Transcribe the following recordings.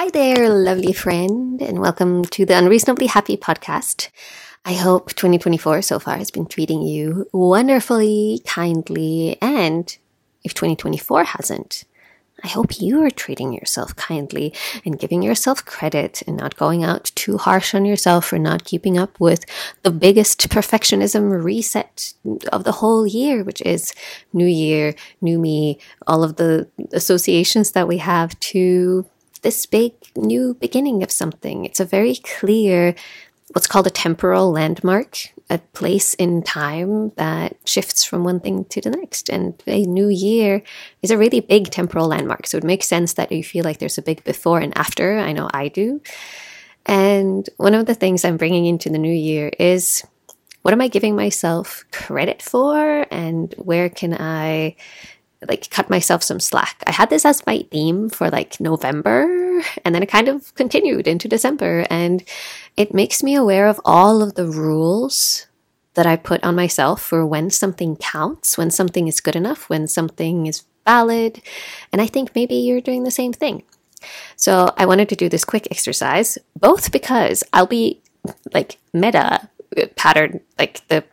Hi there, lovely friend, and welcome to the Unreasonably Happy podcast. I hope 2024 so far has been treating you wonderfully, kindly, and if 2024 hasn't, I hope you are treating yourself kindly and giving yourself credit and not going out too harsh on yourself for not keeping up with the biggest perfectionism reset of the whole year, which is new year, new me, all of the associations that we have to this big new beginning of something. It's a very clear, what's called a temporal landmark, a place in time that shifts from one thing to the next. And a new year is a really big temporal landmark. So it makes sense that you feel like there's a big before and after. I know I do. And one of the things I'm bringing into the new year is what am I giving myself credit for? And where can I like cut myself some slack. I had this as my theme for like November and then it kind of continued into December and it makes me aware of all of the rules that I put on myself for when something counts, when something is good enough, when something is valid. And I think maybe you're doing the same thing. So I wanted to do this quick exercise, both because I'll be like meta pattern, like the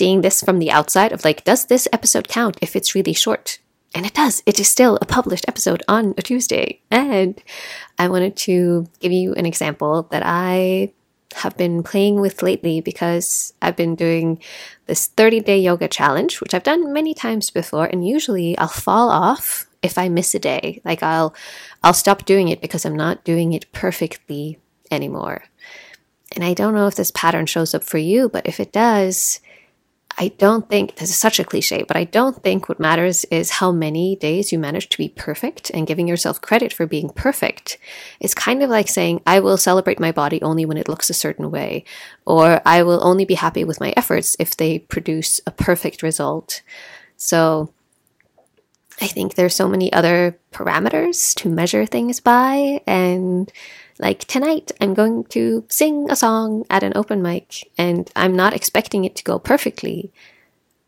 seeing this from the outside of like, does this episode count if it's really short? And it does. It is still a published episode on a Tuesday. And I wanted to give you an example that I have been playing with lately because I've been doing this 30 day yoga challenge, which I've done many times before. And usually I'll fall off if I miss a day. Like I'll, I'll stop doing it because I'm not doing it perfectly anymore. And I don't know if this pattern shows up for you, but if it does, I don't think this is such a cliche, but I don't think what matters is how many days you manage to be perfect and giving yourself credit for being perfect. It's kind of like saying, I will celebrate my body only when it looks a certain way, or I will only be happy with my efforts if they produce a perfect result. So I think there's so many other parameters to measure things by and like tonight, I'm going to sing a song at an open mic, and I'm not expecting it to go perfectly,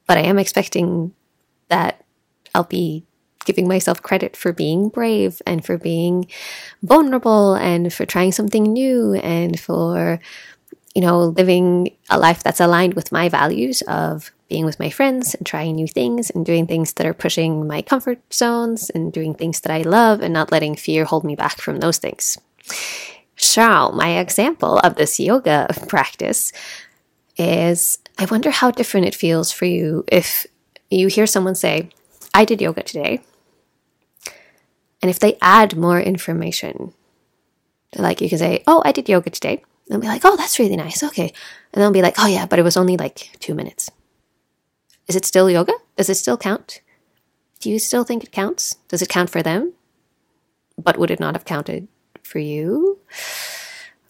but I am expecting that I'll be giving myself credit for being brave and for being vulnerable and for trying something new and for, you know, living a life that's aligned with my values of being with my friends and trying new things and doing things that are pushing my comfort zones and doing things that I love and not letting fear hold me back from those things. So, my example of this yoga practice is I wonder how different it feels for you if you hear someone say, I did yoga today. And if they add more information, like you can say, Oh, I did yoga today. And be like, Oh, that's really nice. Okay. And they'll be like, Oh, yeah, but it was only like two minutes. Is it still yoga? Does it still count? Do you still think it counts? Does it count for them? But would it not have counted for you?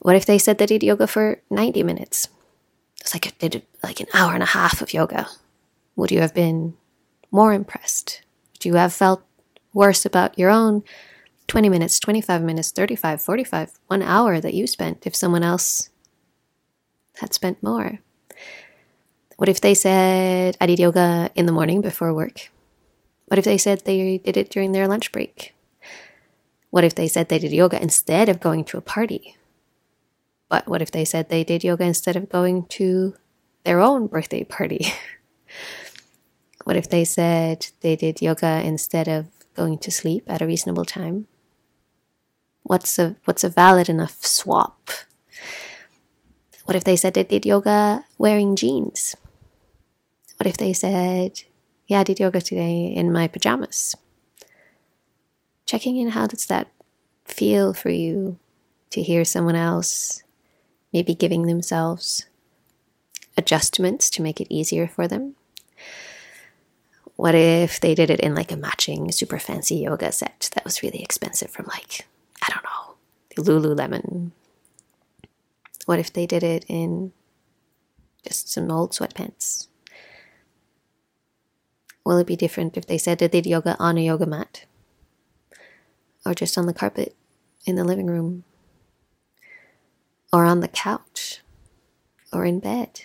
What if they said they did yoga for 90 minutes? It's like they did like an hour and a half of yoga. Would you have been more impressed? Would you have felt worse about your own 20 minutes, 25 minutes, 35, 45, one hour that you spent if someone else had spent more? What if they said, I did yoga in the morning before work? What if they said they did it during their lunch break? What if they said they did yoga instead of going to a party? But what if they said they did yoga instead of going to their own birthday party? what if they said they did yoga instead of going to sleep at a reasonable time? What's a what's a valid enough swap? What if they said they did yoga wearing jeans? What if they said, yeah, I did yoga today in my pajamas? Checking in how does that feel for you to hear someone else maybe giving themselves adjustments to make it easier for them? What if they did it in like a matching super fancy yoga set that was really expensive from like, I don't know, Lululemon? What if they did it in just some old sweatpants? Will it be different if they said they did yoga on a yoga mat? Or just on the carpet in the living room, or on the couch, or in bed?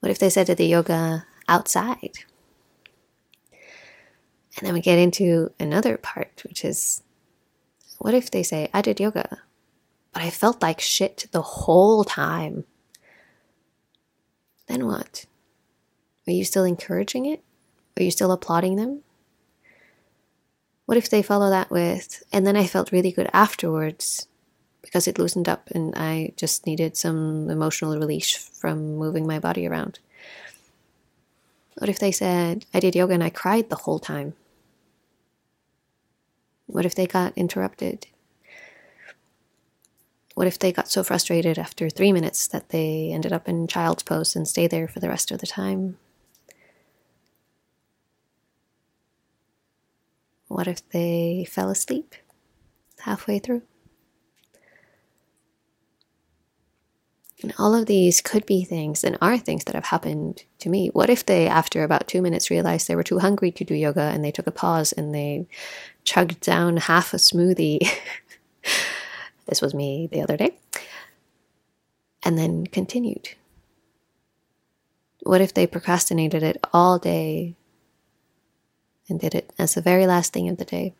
What if they said to the yoga outside? And then we get into another part, which is what if they say, I did yoga, but I felt like shit the whole time? Then what? Are you still encouraging it? Are you still applauding them? What if they follow that with, and then I felt really good afterwards because it loosened up and I just needed some emotional release from moving my body around? What if they said, I did yoga and I cried the whole time? What if they got interrupted? What if they got so frustrated after three minutes that they ended up in child's pose and stay there for the rest of the time? What if they fell asleep halfway through? And all of these could be things and are things that have happened to me. What if they, after about two minutes, realized they were too hungry to do yoga and they took a pause and they chugged down half a smoothie? this was me the other day. And then continued. What if they procrastinated it all day and did it as the very last thing of the day?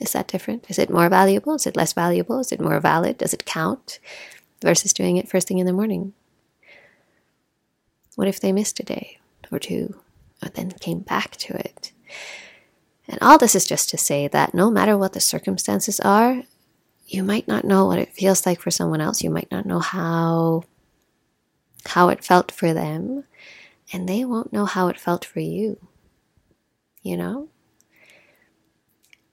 Is that different? Is it more valuable? Is it less valuable? Is it more valid? Does it count? versus doing it first thing in the morning? What if they missed a day or two, but then came back to it? And all this is just to say that no matter what the circumstances are, you might not know what it feels like for someone else. You might not know how how it felt for them, and they won't know how it felt for you. You know?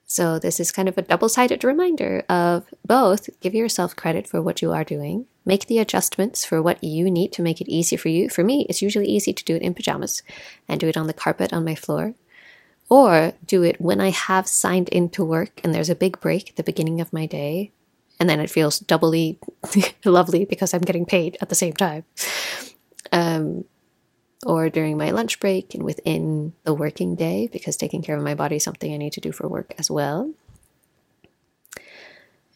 So, this is kind of a double sided reminder of both give yourself credit for what you are doing, make the adjustments for what you need to make it easy for you. For me, it's usually easy to do it in pajamas and do it on the carpet on my floor, or do it when I have signed into work and there's a big break at the beginning of my day. And then it feels doubly lovely because I'm getting paid at the same time. Um, or during my lunch break and within the working day because taking care of my body is something I need to do for work as well.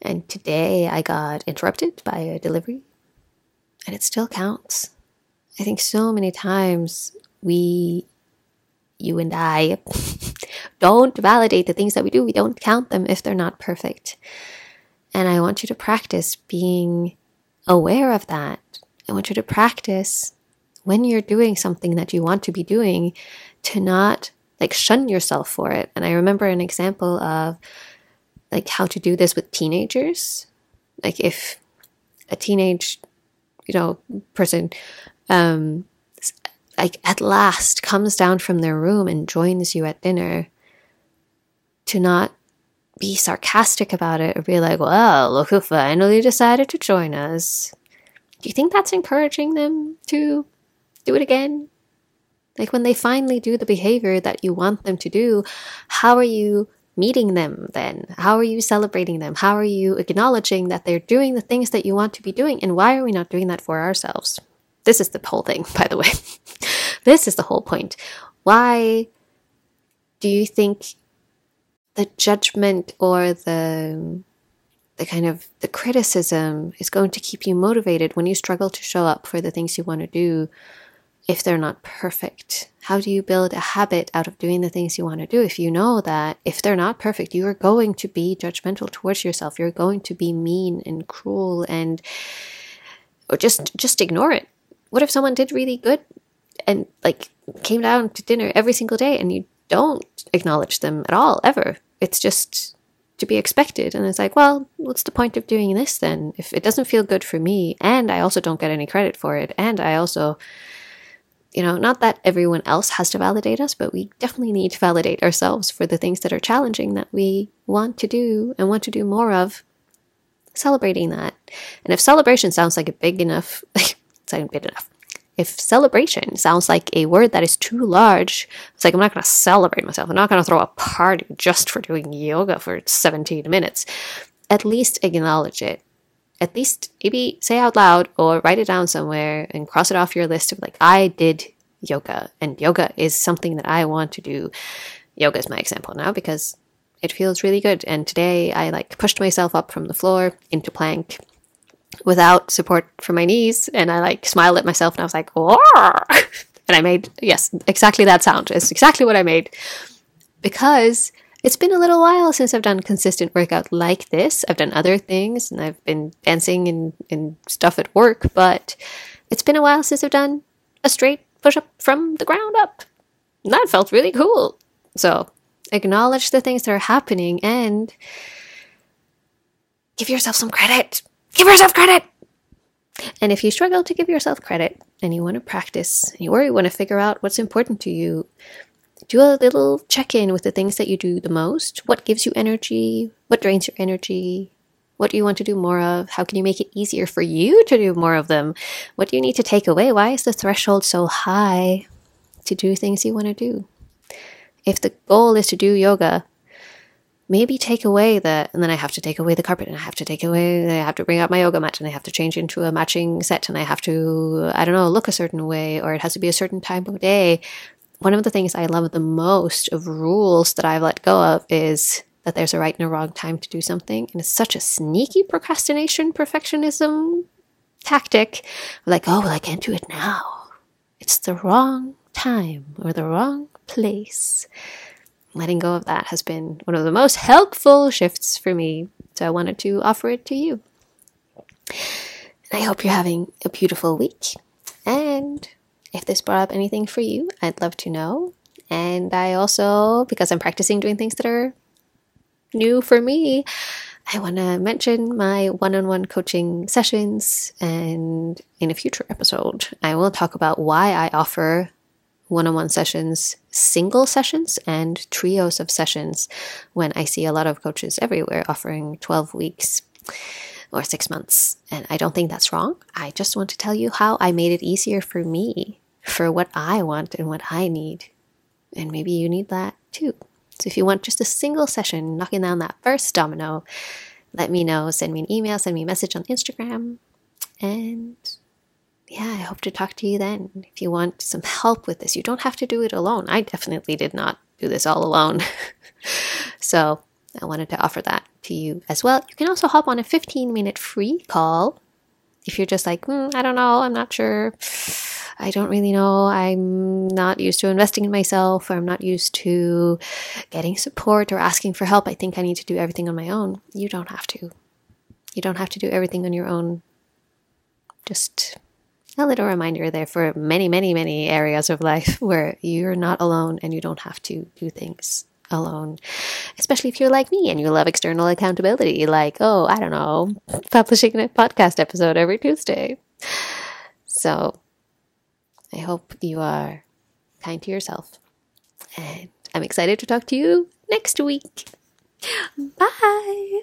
And today I got interrupted by a delivery and it still counts. I think so many times we, you and I, don't validate the things that we do. We don't count them if they're not perfect. And I want you to practice being aware of that. I want you to practice when you're doing something that you want to be doing to not like shun yourself for it. And I remember an example of like how to do this with teenagers. Like if a teenage, you know, person um like at last comes down from their room and joins you at dinner to not be sarcastic about it or be like, well, look who finally decided to join us. Do you think that's encouraging them to do it again. Like when they finally do the behavior that you want them to do, how are you meeting them then? How are you celebrating them? How are you acknowledging that they're doing the things that you want to be doing? And why are we not doing that for ourselves? This is the whole thing, by the way. this is the whole point. Why do you think the judgment or the the kind of the criticism is going to keep you motivated when you struggle to show up for the things you want to do if they're not perfect? How do you build a habit out of doing the things you want to do if you know that if they're not perfect, you are going to be judgmental towards yourself. You're going to be mean and cruel and or just just ignore it. What if someone did really good and like came down to dinner every single day and you don't acknowledge them at all ever? It's just to be expected. And it's like, well, what's the point of doing this then? If it doesn't feel good for me and I also don't get any credit for it and I also you know, not that everyone else has to validate us, but we definitely need to validate ourselves for the things that are challenging that we want to do and want to do more of. Celebrating that. And if celebration sounds like a big enough, it's not big enough. If celebration sounds like a word that is too large, it's like I'm not going to celebrate myself. I'm not going to throw a party just for doing yoga for 17 minutes. At least acknowledge it at least maybe say out loud or write it down somewhere and cross it off your list of like, I did yoga and yoga is something that I want to do. Yoga is my example now because it feels really good. And today I like pushed myself up from the floor into plank without support from my knees and I like smiled at myself and I was like, and I made, yes, exactly that sound. It's exactly what I made because it's been a little while since I've done consistent workout like this. I've done other things and I've been dancing and, and stuff at work, but it's been a while since I've done a straight push up from the ground up. That felt really cool. So acknowledge the things that are happening and give yourself some credit. Give yourself credit. And if you struggle to give yourself credit and you want to practice, and you or you want to figure out what's important to you, do a little check in with the things that you do the most. What gives you energy? What drains your energy? What do you want to do more of? How can you make it easier for you to do more of them? What do you need to take away? Why is the threshold so high to do things you want to do? If the goal is to do yoga, maybe take away the, and then I have to take away the carpet and I have to take away, I have to bring out my yoga mat and I have to change into a matching set and I have to, I don't know, look a certain way or it has to be a certain time of day. One of the things I love the most of rules that I've let go of is that there's a right and a wrong time to do something. And it's such a sneaky procrastination, perfectionism tactic. Like, oh, well, I can't do it now. It's the wrong time or the wrong place. Letting go of that has been one of the most helpful shifts for me. So I wanted to offer it to you. And I hope you're having a beautiful week. And if this brought up anything for you, I'd love to know. And I also, because I'm practicing doing things that are new for me, I want to mention my one on one coaching sessions. And in a future episode, I will talk about why I offer one on one sessions, single sessions, and trios of sessions when I see a lot of coaches everywhere offering 12 weeks or six months. And I don't think that's wrong. I just want to tell you how I made it easier for me, for what I want and what I need. And maybe you need that too. So if you want just a single session knocking down that first domino, let me know. Send me an email, send me a message on Instagram. And yeah, I hope to talk to you then. If you want some help with this, you don't have to do it alone. I definitely did not do this all alone. so I wanted to offer that to you as well. You can also hop on a 15 minute free call if you're just like, mm, I don't know, I'm not sure. I don't really know. I'm not used to investing in myself, or I'm not used to getting support or asking for help. I think I need to do everything on my own. You don't have to. You don't have to do everything on your own. Just a little reminder there for many, many, many areas of life where you're not alone and you don't have to do things alone. Especially if you're like me and you love external accountability, like, oh, I don't know, publishing a podcast episode every Tuesday. So I hope you are kind to yourself. And I'm excited to talk to you next week. Bye.